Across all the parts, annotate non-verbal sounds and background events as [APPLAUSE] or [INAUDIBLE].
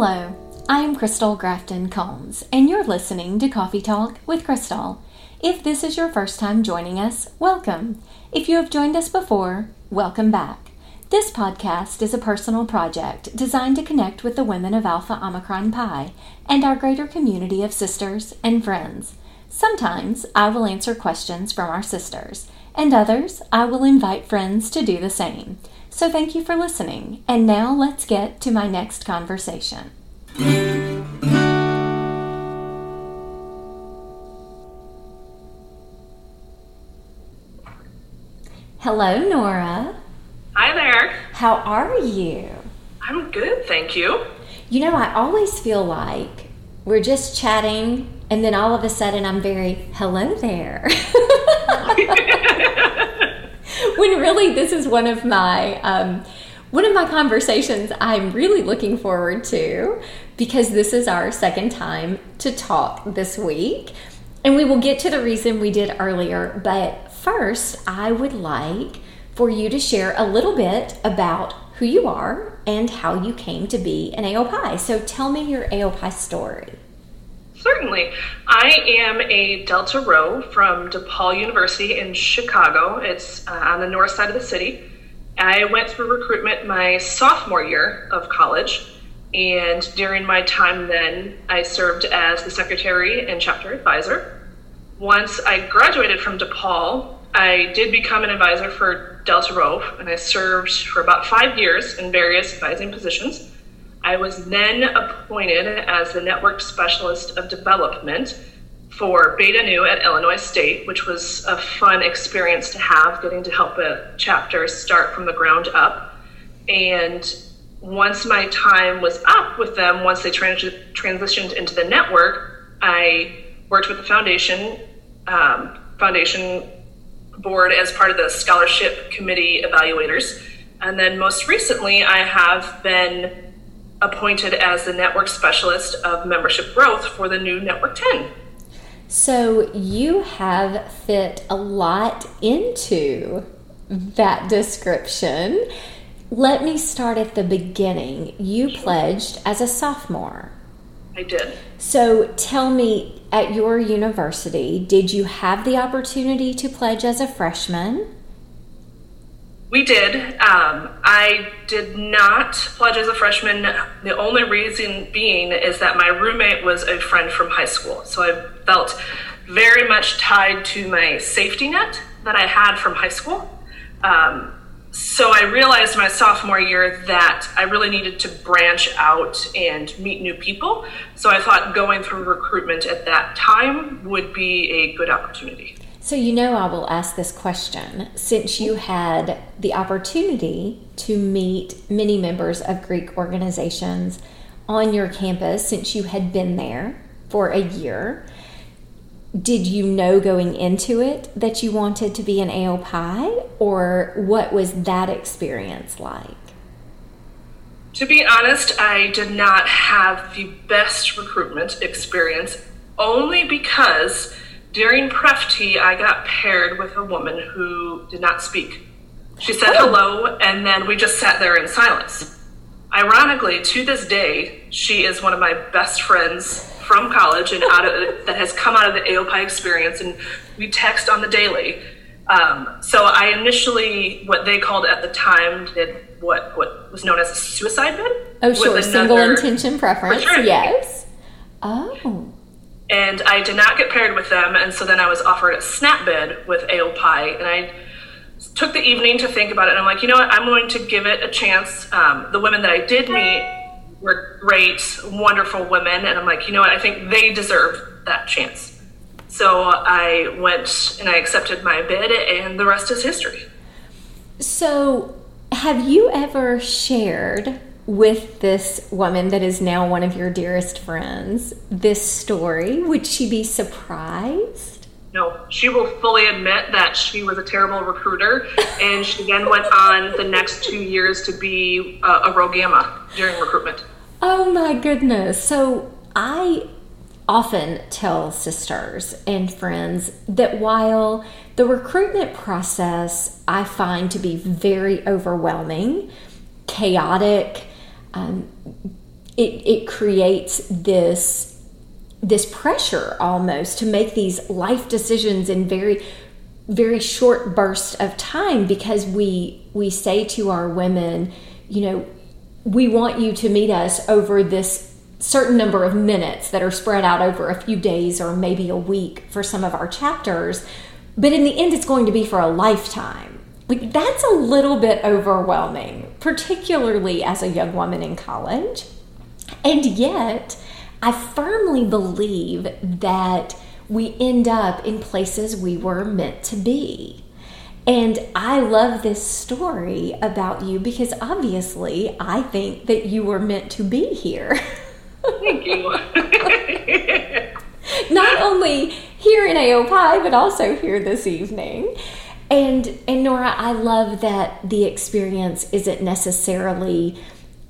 Hello, I am Crystal Grafton Combs, and you're listening to Coffee Talk with Crystal. If this is your first time joining us, welcome. If you have joined us before, welcome back. This podcast is a personal project designed to connect with the women of Alpha Omicron Pi and our greater community of sisters and friends. Sometimes I will answer questions from our sisters, and others I will invite friends to do the same. So thank you for listening, and now let's get to my next conversation. Hello, Nora. Hi there. How are you? I'm good, thank you. You know, I always feel like we're just chatting, and then all of a sudden I'm very, hello there. [LAUGHS] [LAUGHS] when really this is one of my. Um, one of my conversations I'm really looking forward to because this is our second time to talk this week. And we will get to the reason we did earlier. But first, I would like for you to share a little bit about who you are and how you came to be an AOPI. So tell me your AOPI story. Certainly. I am a Delta Rho from DePaul University in Chicago. It's uh, on the north side of the city. I went through recruitment my sophomore year of college, and during my time then, I served as the secretary and chapter advisor. Once I graduated from DePaul, I did become an advisor for Delta Rho, and I served for about five years in various advising positions. I was then appointed as the network specialist of development for Beta Nu at Illinois State, which was a fun experience to have, getting to help a chapter start from the ground up. And once my time was up with them, once they trans- transitioned into the network, I worked with the foundation um, foundation board as part of the scholarship committee evaluators. And then most recently, I have been appointed as the network specialist of membership growth for the new Network 10. So you have fit a lot into that description. Let me start at the beginning. You pledged as a sophomore. I did. So tell me, at your university, did you have the opportunity to pledge as a freshman? We did. Um, I did not pledge as a freshman. The only reason being is that my roommate was a friend from high school. So I felt very much tied to my safety net that I had from high school. Um, so I realized my sophomore year that I really needed to branch out and meet new people. So I thought going through recruitment at that time would be a good opportunity. So, you know, I will ask this question since you had the opportunity to meet many members of Greek organizations on your campus since you had been there for a year. Did you know going into it that you wanted to be an AOPI, or what was that experience like? To be honest, I did not have the best recruitment experience only because during Pref-T, I got paired with a woman who did not speak. She said oh. hello, and then we just sat there in silence. Ironically, to this day, she is one of my best friends from college and out of that has come out of the AOPI experience, and we text on the daily. Um, so I initially, what they called at the time, did what what was known as a suicide bid. Oh, sure, single intention preference. Yes. Oh and I did not get paired with them. And so then I was offered a snap bid with AOPI, and I took the evening to think about it. And I'm like, you know what? I'm going to give it a chance. Um, the women that I did meet were great, wonderful women, and I'm like, you know what? I think they deserve that chance. So I went and I accepted my bid, and the rest is history. So, have you ever shared with this woman that is now one of your dearest friends this story? Would she be surprised? No, she will fully admit that she was a terrible recruiter, [LAUGHS] and she then went on the next two years to be uh, a, a Gamma during recruitment. Oh my goodness. So I often tell sisters and friends that while the recruitment process I find to be very overwhelming, chaotic, um, it, it creates this this pressure almost to make these life decisions in very very short bursts of time because we we say to our women you know we want you to meet us over this certain number of minutes that are spread out over a few days or maybe a week for some of our chapters but in the end it's going to be for a lifetime like that's a little bit overwhelming particularly as a young woman in college and yet i firmly believe that we end up in places we were meant to be and I love this story about you because obviously I think that you were meant to be here. Thank you. [LAUGHS] Not only here in AOPI, but also here this evening. And and Nora, I love that the experience isn't necessarily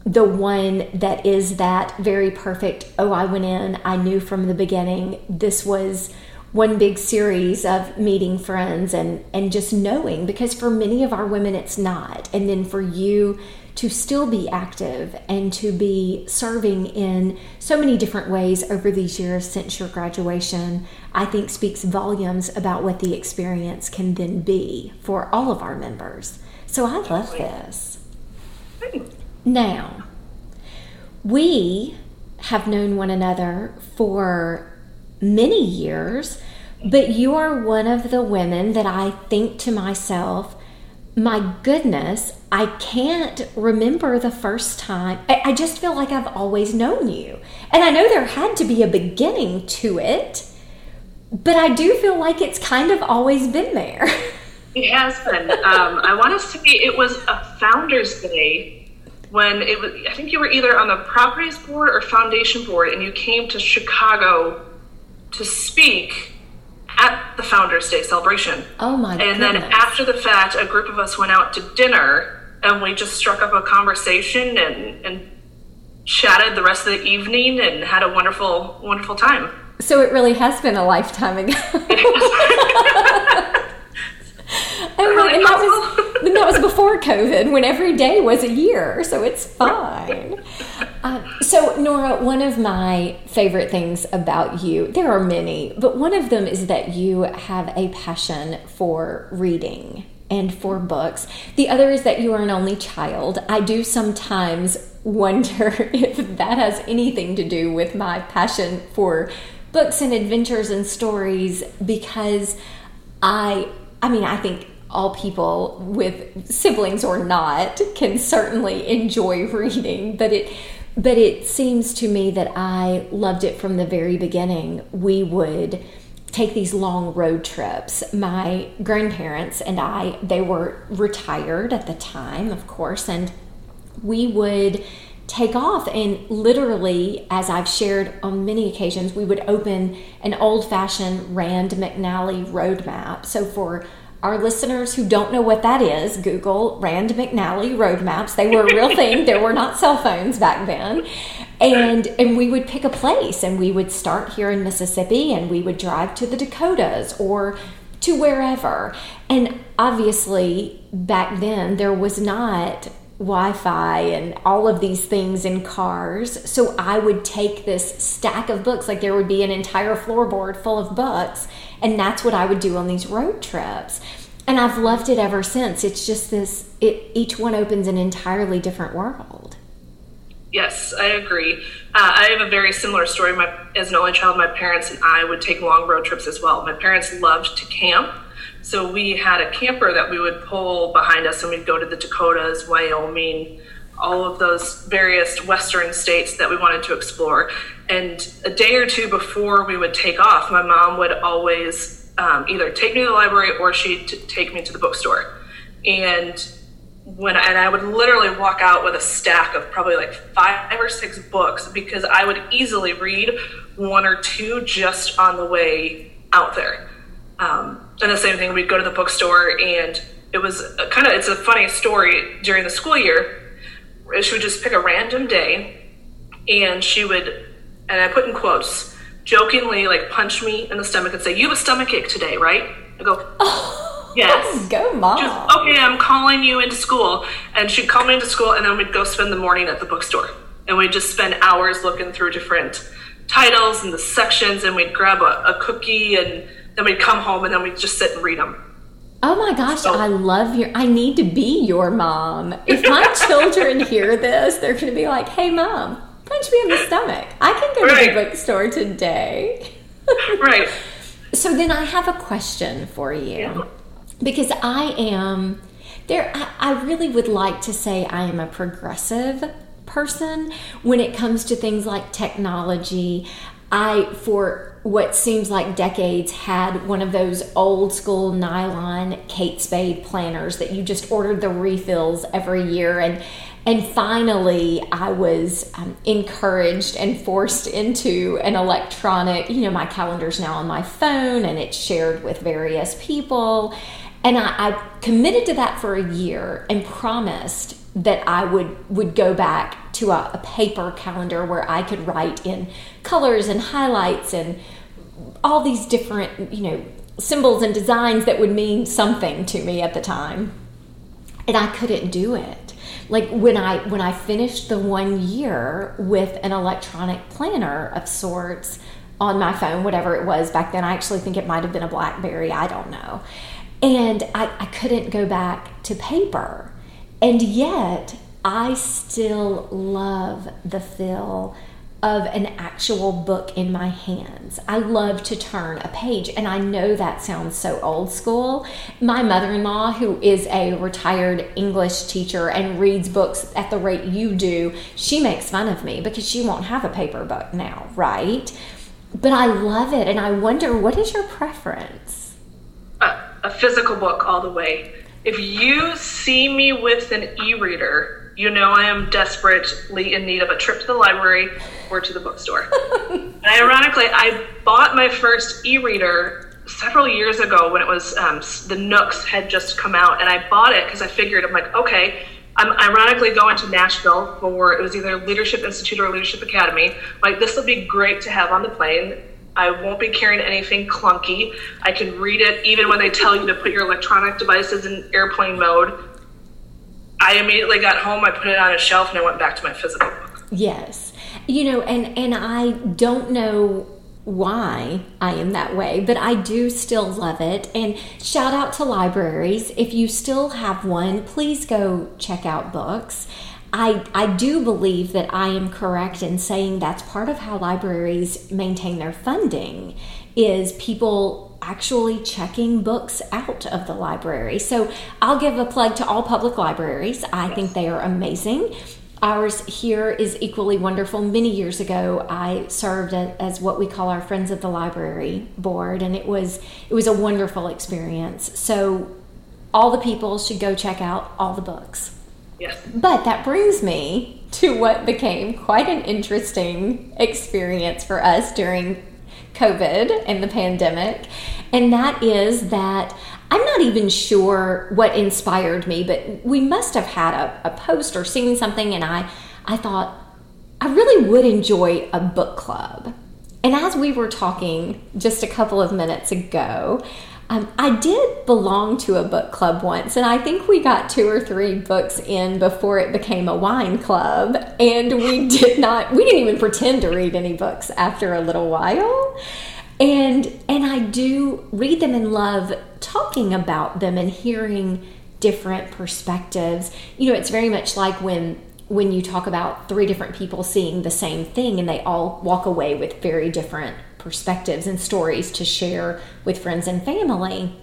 the one that is that very perfect. Oh, I went in, I knew from the beginning this was one big series of meeting friends and and just knowing because for many of our women it's not and then for you to still be active and to be serving in so many different ways over these years since your graduation i think speaks volumes about what the experience can then be for all of our members. So i love this. Now we have known one another for many years, but you are one of the women that I think to myself, my goodness, I can't remember the first time. I, I, just feel like I've always known you. And I know there had to be a beginning to it, but I do feel like it's kind of always been there. It has been. Um, I want us to say it was a Founders Day when it was, I think you were either on the properties board or foundation board, and you came to Chicago to speak at the Founders Day celebration. Oh my god. And goodness. then after the fact, a group of us went out to dinner and we just struck up a conversation and, and chatted the rest of the evening and had a wonderful, wonderful time. So it really has been a lifetime ago. [LAUGHS] [LAUGHS] And, Really and that was and that was before COVID, when every day was a year, so it's fine. Uh, so, Nora, one of my favorite things about you, there are many, but one of them is that you have a passion for reading and for books. The other is that you are an only child. I do sometimes wonder [LAUGHS] if that has anything to do with my passion for books and adventures and stories because I I mean, I think all people with siblings or not can certainly enjoy [LAUGHS] reading, but it but it seems to me that I loved it from the very beginning. We would take these long road trips. My grandparents and I, they were retired at the time, of course, and we would take off and literally as i've shared on many occasions we would open an old-fashioned rand mcnally road map so for our listeners who don't know what that is google rand mcnally road maps they were a real thing. There were not cell phones back then. And and we would pick a place and we would start here in mississippi and we would drive to the dakotas or to wherever. And obviously back then there was not Wi-Fi and all of these things in cars. So I would take this stack of books, like there would be an entire floorboard full of books, and that's what I would do on these road trips. And I've loved it ever since. It's just this it each one opens an entirely different world. Yes, I agree. Uh, I have a very similar story. My, as an only child, my parents and I would take long road trips as well. My parents loved to camp, so we had a camper that we would pull behind us, and we'd go to the Dakotas, Wyoming, all of those various western states that we wanted to explore. And a day or two before we would take off, my mom would always um, either take me to the library or she'd t- take me to the bookstore. And when and I would literally walk out with a stack of probably like five or six books because I would easily read one or two just on the way out there. Um, and the same thing, we'd go to the bookstore, and it was kind of it's a funny story during the school year. She would just pick a random day, and she would, and I put in quotes, jokingly like punch me in the stomach and say, "You have a stomach ache today, right?" I go. oh, Yes. [LAUGHS] Go, mom. Just, okay, I'm calling you into school. And she'd call me into school, and then we'd go spend the morning at the bookstore. and we'd just spend hours looking through different titles and the sections, and we'd grab a, a cookie, and then we'd come home, and then we'd just sit and read them. Oh my gosh, so, I love your. I need to be your mom. If my [LAUGHS] children hear this, they're going to be like, "Hey, mom, punch me in the stomach. I can go right. to the bookstore today." [LAUGHS] right. So then I have a question for you, yeah. because I am there. I, I really would like to say I am a progressive person when it comes to things like technology. I, for what seems like decades, had one of those old school nylon Kate Spade planners that you just ordered the refills every year. And, and finally, I was um, encouraged and forced into an electronic, you know, my calendar's now on my phone and it's shared with various people. And I, I committed to that for a year and promised that I would would go back to a, a, paper calendar where I could write in colors and highlights and all these different you know symbols and designs that would mean something to me at the time. And I couldn't do it. Like when I when I finished the one year with an electronic planner of sorts on my phone whatever it was back then I actually think it might have been a blackberry I don't know. And I, I couldn't go back to paper and yet, I still love the feel of an actual book in my hands. I love to turn a page, and I know that sounds so old school. My mother in law, who is a retired English teacher and reads books at the rate you do, she makes fun of me because she won't have a paper book now, right? But I love it, and I wonder what is your preference? A, a physical book all the way. If you see me with an e reader, you know I am desperately in need of a trip to the library or to the bookstore. [LAUGHS] and ironically, I bought my first e reader several years ago when it was um, the Nooks had just come out, and I bought it because I figured I'm like, okay, I'm ironically going to Nashville for it was either Leadership Institute or Leadership Academy. Like this will be great to have on the plane. I won't be carrying anything clunky. I can read it even when they tell you to put your electronic devices in airplane mode. I immediately got home, I put it on a shelf, and I went back to my physical book. Yes. You know, and, and I don't know why I am that way, but I do still love it. And shout out to libraries. If you still have one, please go check out books. I, I do believe that I am correct in saying that's part of how libraries maintain their funding is people actually checking books out of the library. So I'll give a plug to all public libraries. I think they are amazing. Ours here is equally wonderful. Many years ago, I served as what we call our Friends of the Library board, and it was it was a wonderful experience. So all the people should go check out all the books. But that brings me to what became quite an interesting experience for us during COVID and the pandemic. And that is that I'm not even sure what inspired me, but we must have had a, a post or seen something, and I, I thought, I really would enjoy a book club. And as we were talking just a couple of minutes ago, um, I did belong to a book club once, and I think we got two or three books in before it became a wine club. And we [LAUGHS] did not, we didn't even pretend to read any books after a little while. And and I do read them and love talking about them and hearing different perspectives. You know, it's very much like when when you talk about three different people seeing the same thing and they all walk away with very different perspectives and stories to share with friends and family.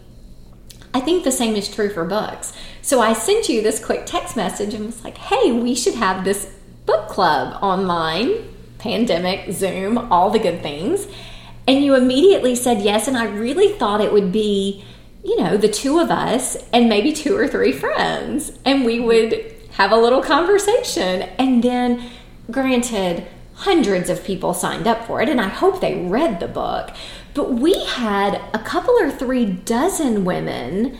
I think the same is true for books. So I sent you this quick text message and was like, hey, we should have this book club online, pandemic, Zoom, all the good things. And you immediately said yes. And I really thought it would be, you know, the two of us and maybe two or three friends. And we would have a little conversation. And then, granted, hundreds of people signed up for it, and I hope they read the book. But we had a couple or three dozen women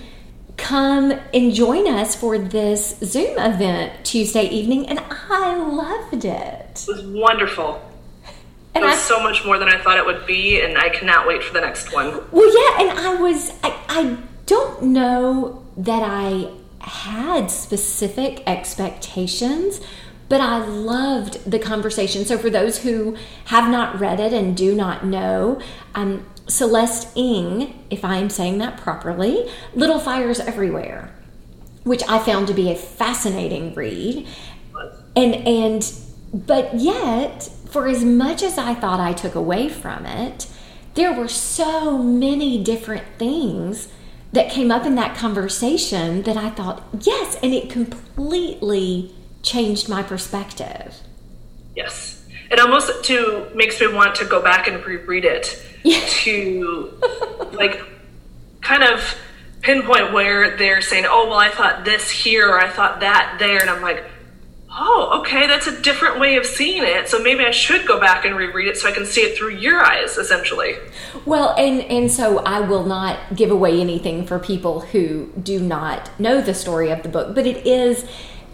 come and join us for this Zoom event Tuesday evening, and I loved it. It was wonderful. And it was I, so much more than I thought it would be, and I cannot wait for the next one. Well, yeah, and I was, I, I don't know that I had specific expectations, but I loved the conversation. So, for those who have not read it and do not know, um, Celeste Ng, if I am saying that properly, Little Fires Everywhere, which I found to be a fascinating read. And, and, but yet, for as much as I thought I took away from it, there were so many different things that came up in that conversation that I thought, yes, and it completely changed my perspective. Yes. It almost to makes me want to go back and reread it to like kind of pinpoint where they're saying, "Oh, well, I thought this here or I thought that there," and I'm like, "Oh, okay, that's a different way of seeing it. So maybe I should go back and reread it so I can see it through your eyes, essentially." Well, and and so I will not give away anything for people who do not know the story of the book, but it is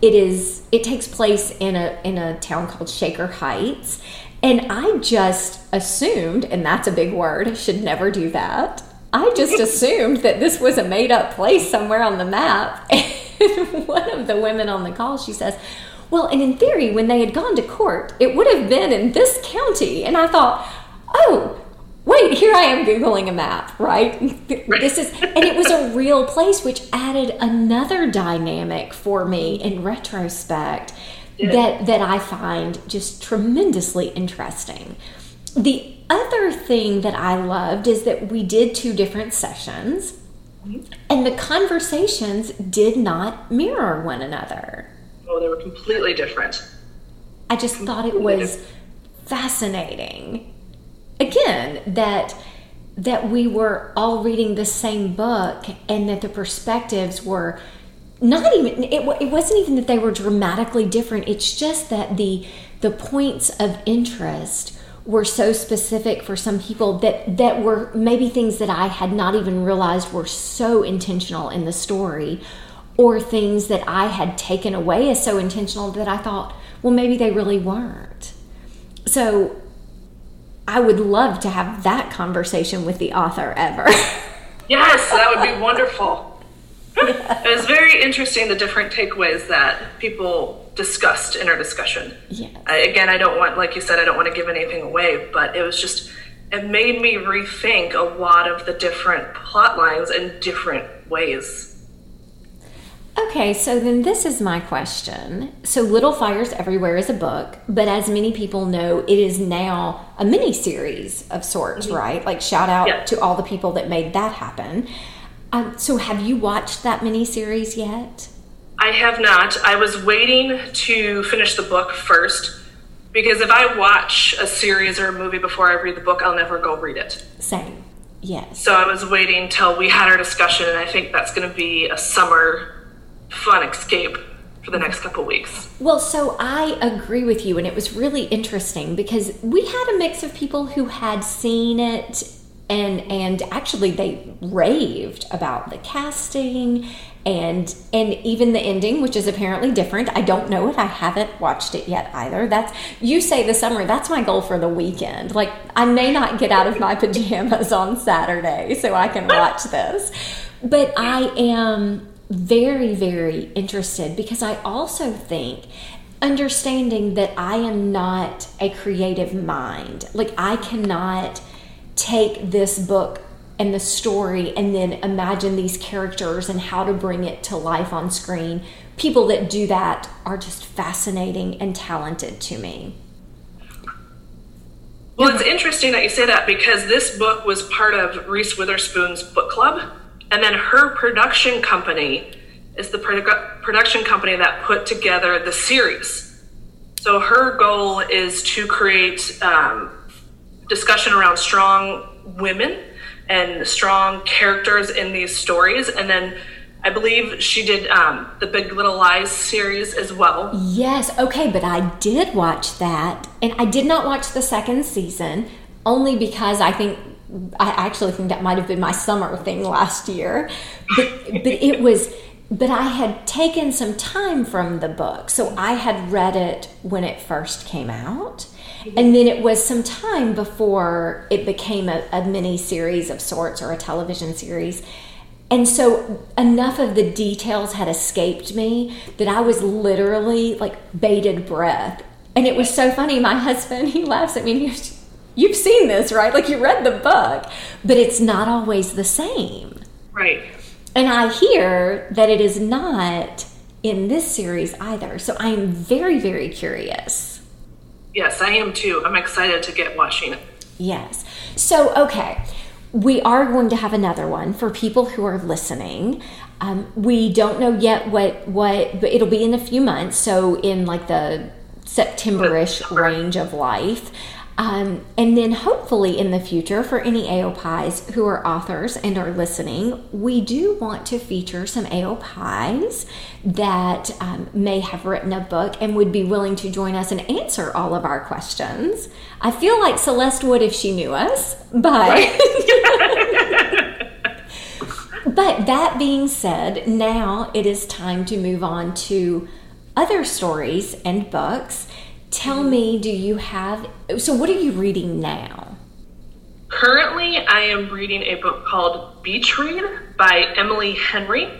it is it takes place in a in a town called Shaker Heights. And I just assumed and that's a big word should never do that. I just [LAUGHS] assumed that this was a made up place somewhere on the map. [LAUGHS] And one of the women on the call she says well and in theory when they had gone to court it would have been in this county. And I thought oh wait, here I am Googling a map, right? This is, and it was a real place, which added another dynamic for me in retrospect yeah. that, that I find just tremendously interesting. The other thing that I loved is that we did two different sessions mm-hmm. and the conversations did not mirror one another. Oh, they were completely different. I just completely thought it was different. fascinating again that that we were all reading the same book and that the perspectives were not even it, it wasn't even that they were dramatically different. It's just that the the points of interest were so specific for some people that that were maybe things that I had not even realized were so intentional in the story or things that I had taken away as so intentional that I thought well maybe they really weren't. So I would love to have that conversation with the author ever. [LAUGHS] yes, that would be wonderful. it was very interesting the different takeaways that people discussed in our discussion. Yes. again, I don't want, like you said, I don't want to give anything away, but it was just, it made me rethink a lot of the different plot lines in different ways. Okay, so then this is my question. So, Little Fires Everywhere is a book, but as many people know, it is now a mini series of sorts, mm-hmm. right? Like, shout out yeah. to all the people that made that happen. Um, so, have you watched that mini series yet? I have not. I was waiting to finish the book first because if I watch a series or a movie before I read the book, I'll never go read it. Same. Yes. So I was waiting till we had our discussion, and I think that's going to be a summer fun escape for the next couple weeks. Well, so I agree with you, and it was really interesting because we had a mix of people who had seen it and and actually they raved about the casting and and even the ending which is apparently different. I don't know it. I haven't watched it yet either. That's you say the summer that's my goal for the weekend. Like i may not get out of my [LAUGHS] pajamas on saturday so i can watch this but i am very, very interested because I also think understanding that I am not a creative mind, like I cannot take this book and the story and then imagine these characters and how to bring it to life on screen. People that do that are just fascinating and talented to me. Well, it's interesting that you say that because this book was part of Reese Witherspoon's book club. And then her production company is the produ- production company that put together the series. So her goal is to create um, discussion around strong women and strong characters in these stories. And then I believe she did um, the Big Little Lies series as well. Yes, okay, but I did watch that, and I did not watch the second season only because I think I actually think that might have been my summer thing last year. But, but it was, but I had taken some time from the book. So I had read it when it first came out. And then it was some time before it became a, a mini series of sorts or a television series. and so enough of the details had escaped me that I was literally like bated breath. And it was so funny. My husband, he laughs at me he goes, You've seen this, right? Like you read the book, but it's not always the same. Right. And I hear that it is not in this series either. So I am very, very curious. Yes, I am too. I'm excited to get watching it. Yes. So, okay, we are going to have another one for people who are listening. Um, we don't know yet what what, but it'll be in a few months. So, in like the September-ish range of life. Um, and then hopefully in the future, for any AOPIs who are authors and are listening, we do want to feature some AOPIs that um, may have written a book and would be willing to join us and answer all of our questions. I feel like Celeste would if she knew us, but. [LAUGHS] but that being said, now it is time to move on to other stories and books tell me, do you have, so what are you reading now? Currently, I am reading a book called Beach Read by Emily Henry.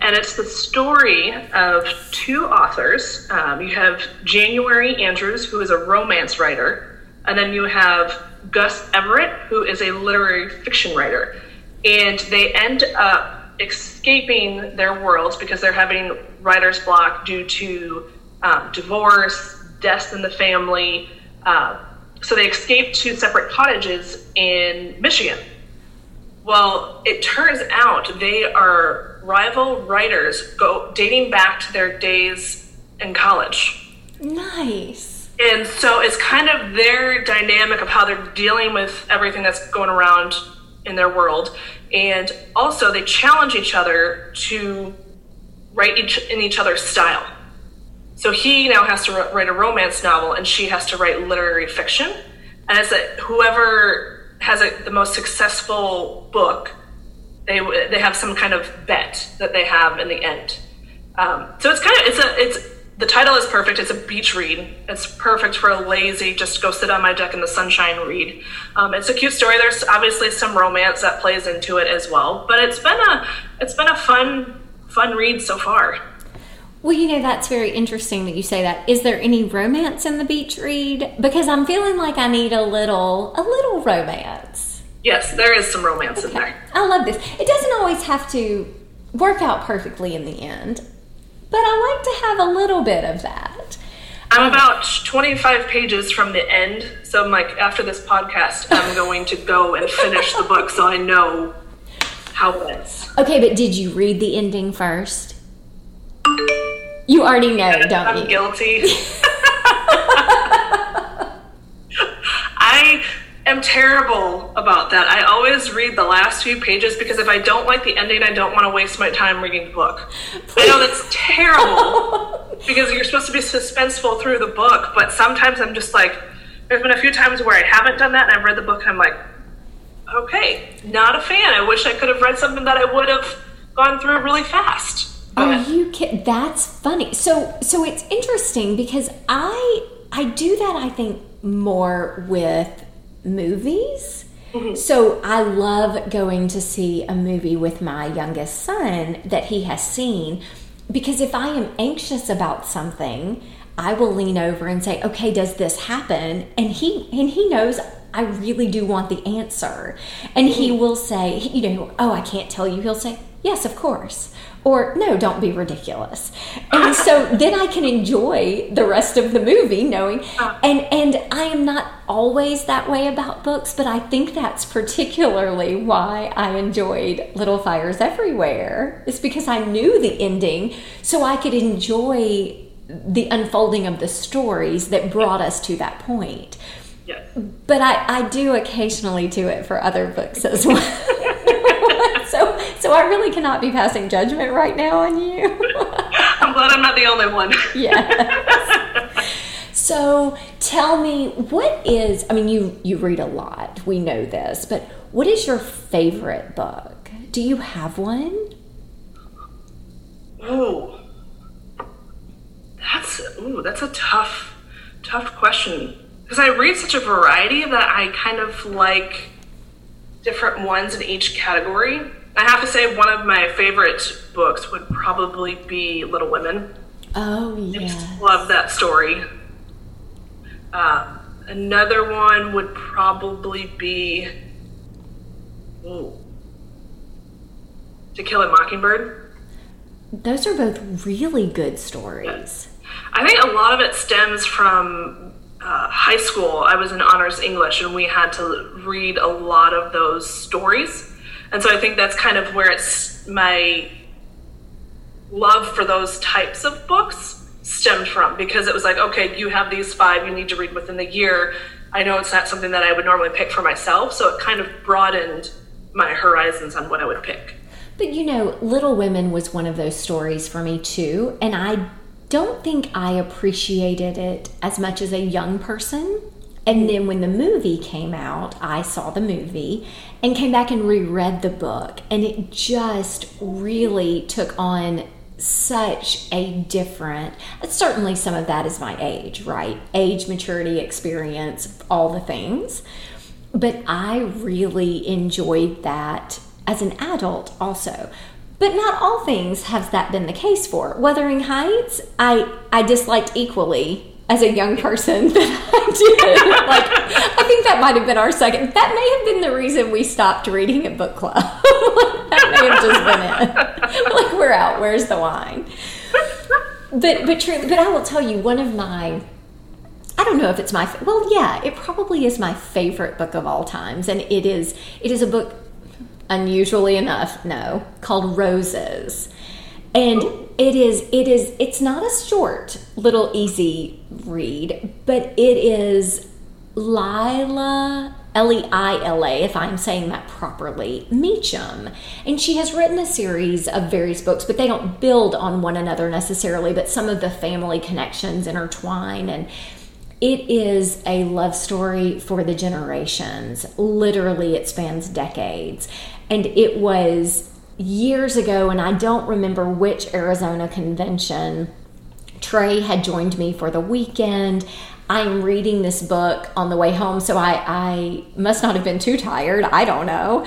And it's the story of two authors. Um, you have January Andrews, who is a romance writer, and then you have Gus Everett, who is a literary fiction writer. And they end up escaping their worlds because they're having writer's block due to um, divorce, deaths in the family. Uh, so they escaped to separate cottages in Michigan. Well, it turns out they are rival writers go dating back to their days in college. Nice. And so it's kind of their dynamic of how they're dealing with everything that's going around in their world. And also they challenge each other to write each in each other's style. So he now has to write a romance novel, and she has to write literary fiction. And it's that whoever has a, the most successful book, they they have some kind of bet that they have in the end. Um, so it's kind of it's a it's the title is perfect. It's a beach read. It's perfect for a lazy, just go sit on my deck in the sunshine read. Um, it's a cute story. There's obviously some romance that plays into it as well, but it's been a it's been a fun fun read so far. Well, you know, that's very interesting that you say that. Is there any romance in the beach read? Because I'm feeling like I need a little, a little romance. Yes, there is some romance okay. in there. I love this. It doesn't always have to work out perfectly in the end, but I like to have a little bit of that. I'm about 25 pages from the end, so I'm like, after this podcast, I'm going to go and finish the book so I know how it ends. Okay, but did you read the ending first? You already know, don't I'm you? I'm guilty. [LAUGHS] I am terrible about that. I always read the last few pages because if I don't like the ending, I don't want to waste my time reading the book. Please. I know that's terrible [LAUGHS] because you're supposed to be suspenseful through the book, but sometimes I'm just like, there's been a few times where I haven't done that and I've read the book and I'm like, okay, not a fan. I wish I could have read something that I would have gone through really fast. Are you kidding? That's funny. So so it's interesting because I I do that I think more with movies. Mm-hmm. So I love going to see a movie with my youngest son that he has seen because if I am anxious about something, I will lean over and say, "Okay, does this happen?" And he and he knows I really do want the answer. And he mm-hmm. will say, you know, "Oh, I can't tell you." He'll say, "Yes, of course." Or no, don't be ridiculous. And so [LAUGHS] then I can enjoy the rest of the movie knowing uh. and and I am not always that way about books, but I think that's particularly why I enjoyed Little Fires Everywhere. Is because I knew the ending so I could enjoy the unfolding of the stories that brought us to that point. Yes. But I, I do occasionally do it for other books as well. [LAUGHS] [LAUGHS] so I really cannot be passing judgment right now on you. [LAUGHS] I'm glad I'm not the only one. [LAUGHS] yes. So tell me what is I mean you you read a lot. We know this, but what is your favorite book? Do you have one? Oh. That's ooh, that's a tough tough question because I read such a variety that I kind of like different ones in each category. I have to say, one of my favorite books would probably be Little Women. Oh, yeah. love that story. Uh, another one would probably be ooh, To Kill a Mockingbird. Those are both really good stories. I think a lot of it stems from uh, high school. I was in honors English, and we had to read a lot of those stories, and so I think that's kind of where it's my love for those types of books stemmed from because it was like, okay, you have these five you need to read within the year. I know it's not something that I would normally pick for myself, so it kind of broadened my horizons on what I would pick. But you know, Little Women was one of those stories for me too, and I don't think I appreciated it as much as a young person. And then when the movie came out, I saw the movie and came back and reread the book, and it just really took on such a different uh, certainly some of that is my age right? Age maturity experience all the things. But i really enjoyed that as an adult also. But not all things have that been the case for. Wuthering heights i i disliked equally as a young person [LAUGHS] that i did. Like i think that might have been our second that may have been the reason we stopped reading at book club. [LAUGHS] That may have just been it. [LAUGHS] Like we're out. Where's the wine? But but true but i will tell you one of my I don't know if it's my well, yeah, it probably is my favorite book of all times, and it is it is a book, unusually enough, no, called Roses, and it is it is it's not a short little easy read, but it is Leila L E I L A, if I'm saying that properly, Meacham. And she has written a series of various books, but they don't build on one another necessarily, but some of the family connections intertwine. And it is a love story for the generations. Literally, it spans decades. And it was years ago, and I don't remember which Arizona convention. Trey had joined me for the weekend. I'm reading this book on the way home, so I, I must not have been too tired. I don't know.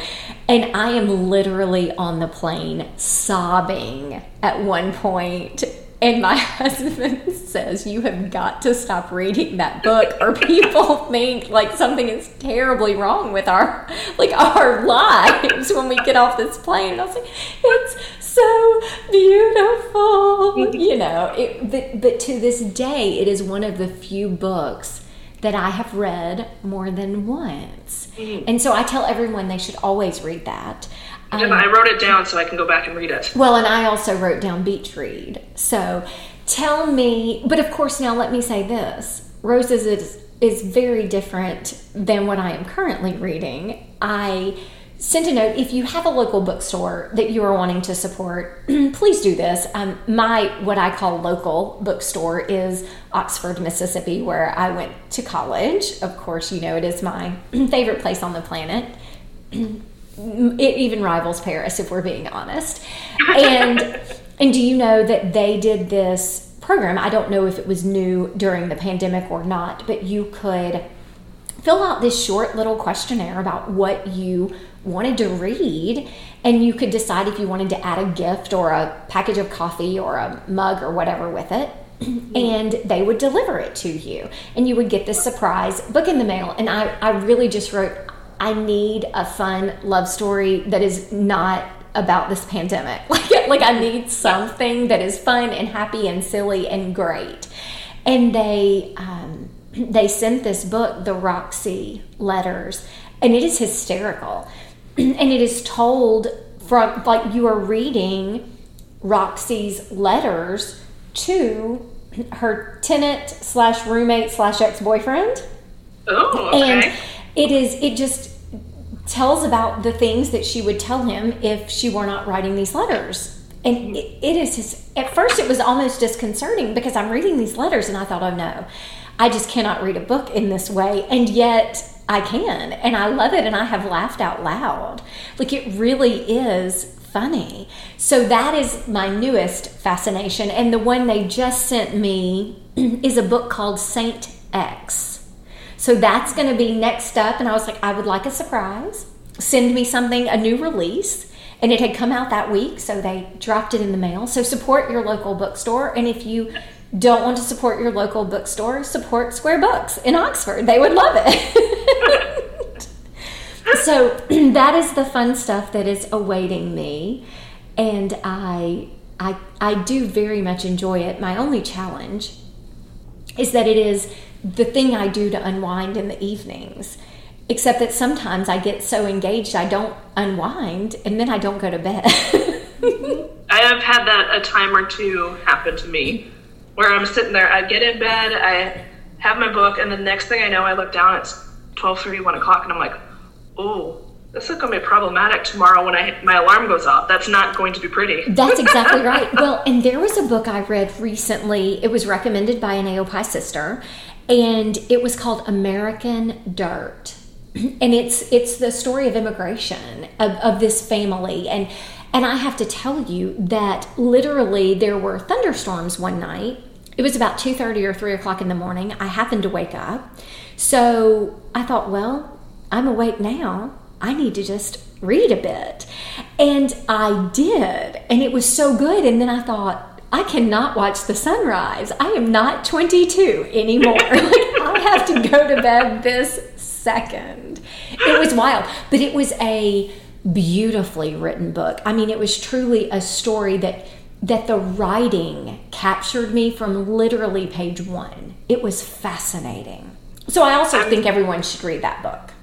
And I am literally on the plane sobbing at one point. And my [LAUGHS] husband says, You have got to stop reading that book, or people [LAUGHS] think like something is terribly wrong with our like our lives when we get off this plane. And I was like, It's so beautiful. [LAUGHS] you know, it, but, but to this day, it is one of the few books that I have read more than once. Mm. And so I tell everyone they should always read that. Um, I wrote it down so I can go back and read it. well, and I also wrote down beach read. So tell me, but of course, now let me say this Roses is, is very different than what I am currently reading. I sent a note if you have a local bookstore that you are wanting to support [CLEARS THROAT] please do this um, my what i call local bookstore is oxford mississippi where i went to college of course you know it is my [CLEARS THROAT] favorite place on the planet [CLEARS THROAT] it even rivals paris if we're being honest. And [LAUGHS] and do you know that they did this program? I don't know if it was new during the pandemic or not but you could fill out this short little questionnaire about what you wanted to read and you could decide if you wanted to add a gift or a package of coffee or a mug or whatever with it mm-hmm. and they would deliver it to you. And you would get this surprise book in the mail. And i, I really just wrote i need a fun love story that is not about this pandemic. [LAUGHS] Like, like i need something that is fun and happy and silly and great. And they um, [CLEARS THROAT] they sent this book the roxy letters and it is hysterical. [CLEARS THROAT] And it is told from like you are reading roxy's letters to her tenant slash roommate slash ex-boyfriend. Oh, okay. and it is it just tells about the things that she would tell him if she were not writing these letters. And hmm. it, it is just, at first it was almost disconcerting because i'm reading these letters and i thought oh no i just cannot read a book in this way. And yet i can and i love it and i have laughed out loud. Like it really is funny. So that is my newest fascination. And the one they just sent me [CLEARS THROAT] is a book called saint x so that's going to be next up. And I was like, I would like a surprise. Send me something, a new release. and it had come out that week, so they dropped it in the mail. So support your local bookstore, and if you don't want to support your local bookstore, support Square Books in Oxford. They would love it. [LAUGHS] so [CLEARS THROAT] that is the fun stuff that is awaiting me, and I, I, I do very much enjoy it. My only challenge is that it is the thing I do to unwind in the evenings. Except that sometimes I get so engaged I don't unwind and then I don't go to bed. [LAUGHS] I have had that a time or two happen to me where I'm sitting there, I get in bed, I have my book, and the next thing I know, I look down, it's 12 1 o'clock, and I'm like, oh, this is going to be problematic tomorrow when I my alarm goes off. That's not going to be pretty. [LAUGHS] That's exactly [LAUGHS] right. Well, and there was a book I read recently. It was recommended by an AOPI sister, and it was called American Dirt. [CLEARS THROAT] And it's it's the story of immigration of, of this family and and I have to tell you that literally there were thunderstorms one night. It was about two thirty or three o'clock in the morning. I happened to wake up, so I thought, well, I'm awake now. I need to just read a bit. And I did. And it was so good. And then I thought, I cannot watch the sunrise. I am not 22 anymore. [LAUGHS] like, I have to go to bed this second. It was wild. But it was a beautifully written book. I mean, it was truly a story that that the writing captured me from literally page 1. It was fascinating. So I also think everyone should read that book.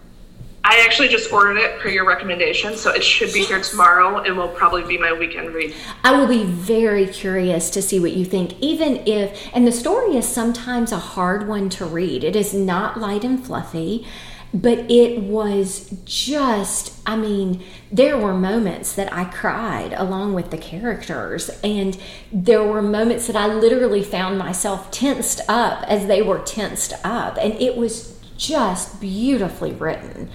I actually just ordered it per your recommendation, so it should be here tomorrow and will probably be my weekend read. I will be very curious to see what you think, even if, and the story is sometimes a hard one to read. It is not light and fluffy, but it was just, I mean, there were moments that I cried along with the characters, and there were moments that I literally found myself tensed up as they were tensed up, and it was just beautifully written.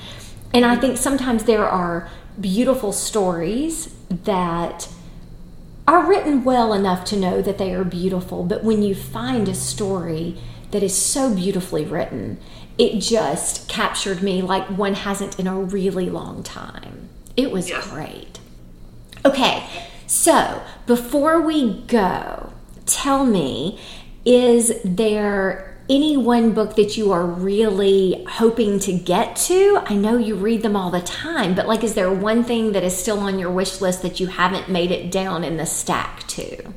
And I think sometimes there are beautiful stories that are written well enough to know that they are beautiful, but when you find a story that is so beautifully written, it just captured me like one hasn't in a really long time. It was great. Okay, so before we go, tell me is there any one book that you are really hoping to get to? I know you read them all the time, but like, is there one thing that is still on your wish list that you haven't made it down in the stack to?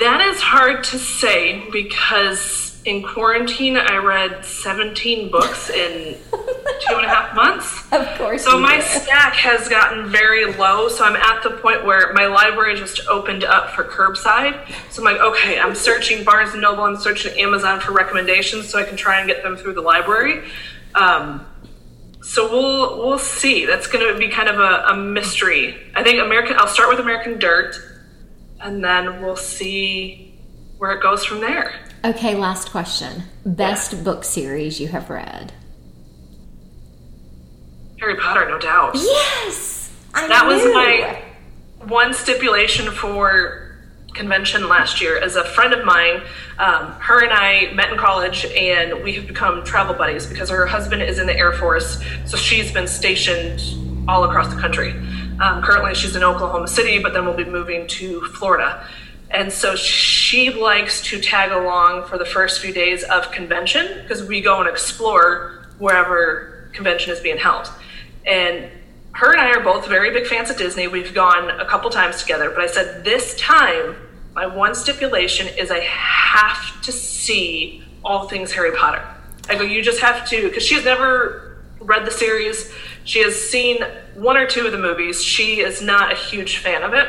That is hard to say because in quarantine, I read 17 books in two and a half months. [LAUGHS] Of course. So my stack has gotten very low. So I'm at the point where my library just opened up for curbside. So I'm like, okay, I'm searching Barnes and Noble, I'm searching Amazon for recommendations so I can try and get them through the library. Um, so we'll we'll see. That's going to be kind of a, a mystery. I think American. I'll start with American Dirt, and then we'll see where it goes from there. Okay, last question. Best book series you have read? Harry Potter, no doubt. Yes! I that knew. was my one stipulation for convention last year. As a friend of mine, um, her and I met in college and we have become travel buddies because her husband is in the Air Force, so she's been stationed all across the country. Um, currently, she's in Oklahoma City, but then we'll be moving to Florida. And so she likes to tag along for the first few days of convention because we go and explore wherever convention is being held. And her and I are both very big fans of Disney. We've gone a couple times together, but I said this time, my one stipulation is I have to see all things Harry Potter. I go, you just have to, because she's never read the series. She has seen one or two of the movies. She is not a huge fan of it.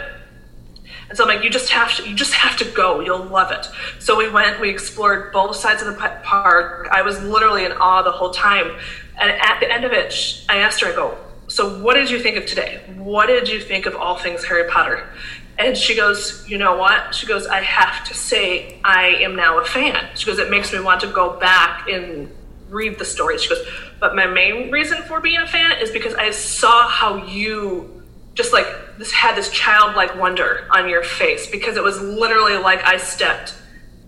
And so I'm like, you just have to, you just have to go. You'll love it. So we went, we explored both sides of the park. I was literally in awe the whole time. And at the end of it, I asked her, I go, so what did you think of today? What did you think of all things Harry Potter? And she goes, you know what? She goes, I have to say, I am now a fan. She goes, it makes me want to go back and read the stories. She goes, but my main reason for being a fan is because I saw how you just like this had this childlike wonder on your face because it was literally like I stepped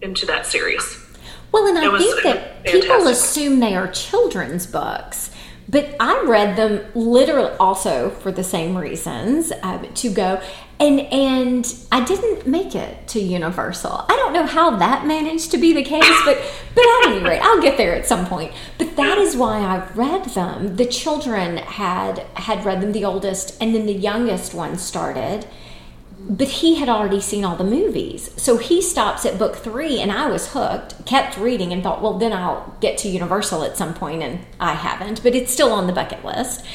into that series. Well, and I think that people assume they are children's books, but I read them literally also for the same reasons uh, to go. And and I didn't make it to Universal. I don't know how that managed to be the case, but but at any rate, I'll get there at some point. But that is why I read them. The children had had read them, the oldest, and then the youngest one started but he had already seen all the movies. So he stops at book three, and I was hooked, kept reading, and thought, well, then I'll get to Universal at some point, and I haven't, but it's still on the bucket list.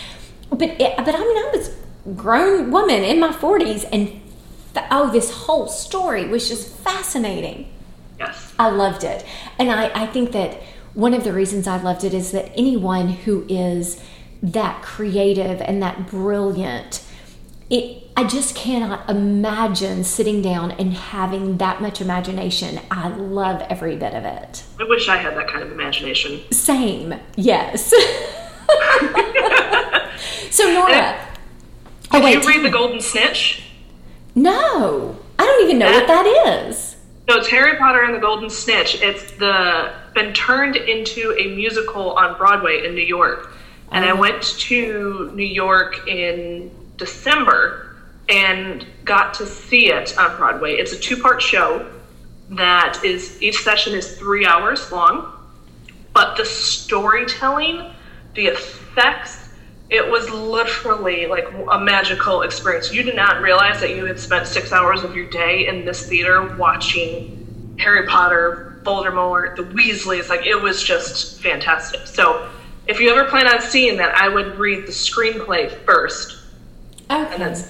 But, it, but I mean, I was grown woman in my 40s, and oh, this whole story was just fascinating. Yes. I loved it. And I, I think that one of the reasons I loved it is that anyone who is that creative and that brilliant, it, I just cannot imagine sitting down and having that much imagination. I love every bit of it. I wish I had that kind of imagination. Same, yes. [LAUGHS] so, Nora. [LAUGHS] Oh, Did oh, wait, you read The Golden Snitch? No. I don't even know that, what that is. No, it's Harry Potter and the Golden Snitch. It's the been turned into a musical on Broadway in New York. And oh. I went to New York in December and got to see it on Broadway. It's a two part show that is, each session is three hours long, but the storytelling, the effects, it was literally like a magical experience. You did not realize that you had spent six hours of your day in this theater watching Harry Potter, Voldemort, the Weasleys. Like it was just fantastic. So if you ever plan on seeing that, I would read the screenplay first. Okay. And then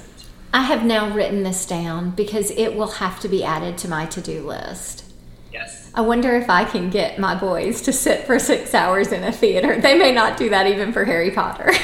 I have now written this down because it will have to be added to my to do list. Yes. I wonder if I can get my boys to sit for six hours in a theater. They may not do that even for Harry Potter. [LAUGHS]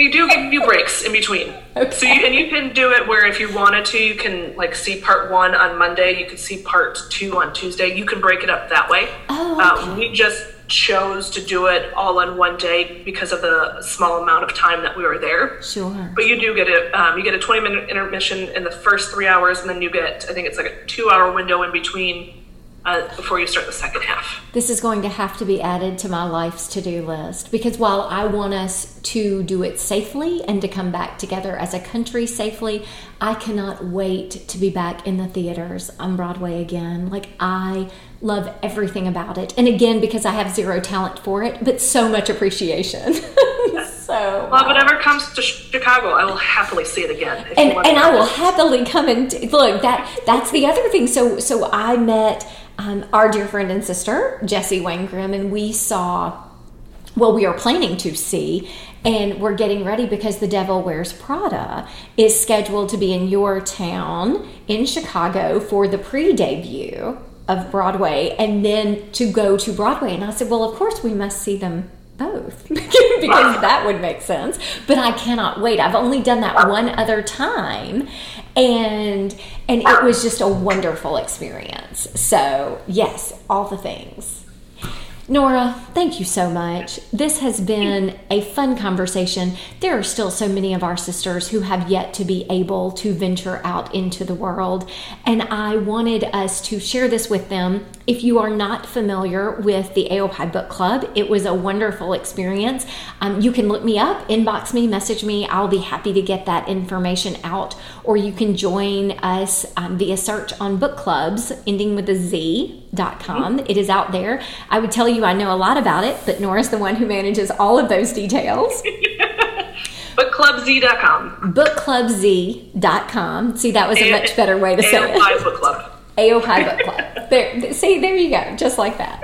you do give you breaks in between. Okay. So you, and you can do it where if you wanted to, you can like see part one on Monday. You can see part two on Tuesday. You can break it up that way. Oh, uh, okay. uh, we just chose to do it all in one day because of the small amount of time that we were there. Sure. But you do get a um, you get a twenty minute intermission in the first three hours, and then you get I think it's like a two hour window in between uh, before you start the second half. This is going to have to be added to my life's to do list because while I want us to do it safely and to come back together as a country safely, I cannot wait to be back in the theaters on Broadway again. Like, I love everything about it. And again, because I have zero talent for it, but so much appreciation. [LAUGHS] so, well, whatever comes to Chicago, I will happily see it again. And, and I will happily come and look. That that's the other thing. So, so I met um, our dear friend and sister, Jesse Waingram, and we saw, well, we are planning to see, and we're getting ready because The Devil Wears Prada is scheduled to be in your town in Chicago for the pre debut of Broadway and then to go to Broadway. And I said, well, of course, we must see them both [LAUGHS] because that would make sense. But I cannot wait. I've only done that one other time and and it was just a wonderful experience. So, yes, all the things. Nora, thank you so much. This has been a fun conversation. There are still so many of our sisters who have yet to be able to venture out into the world, and I wanted us to share this with them. If you are not familiar with the AOPI Book Club, it was a wonderful experience. Um, you can look me up, inbox me, message me. I'll be happy to get that information out, or you can join us um, via search on book clubs ending with a Z.com. It is out there. I would tell you you I know a lot about it, but Nora's the one who manages all of those details. [LAUGHS] BookClubZ.com. BookClubZ.com. See, that was a much better way to say it. Book Club. AOPI Book Club. There, see, there you go, just like that.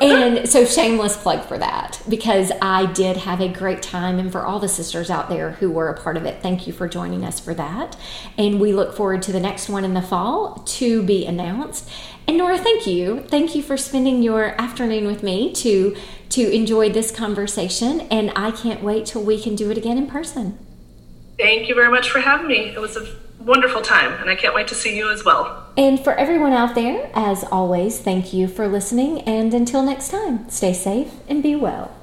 And so, shameless plug for that because I did have a great time, and for all the sisters out there who were a part of it, thank you for joining us for that. And we look forward to the next one in the fall to be announced. And Nora, thank you, thank you for spending your afternoon with me to to enjoy this conversation. And I can't wait till we can do it again in person. Thank you very much for having me. It was a wonderful time, and I can't wait to see you as well. And for everyone out there, as always, thank you for listening. And until next time, stay safe and be well.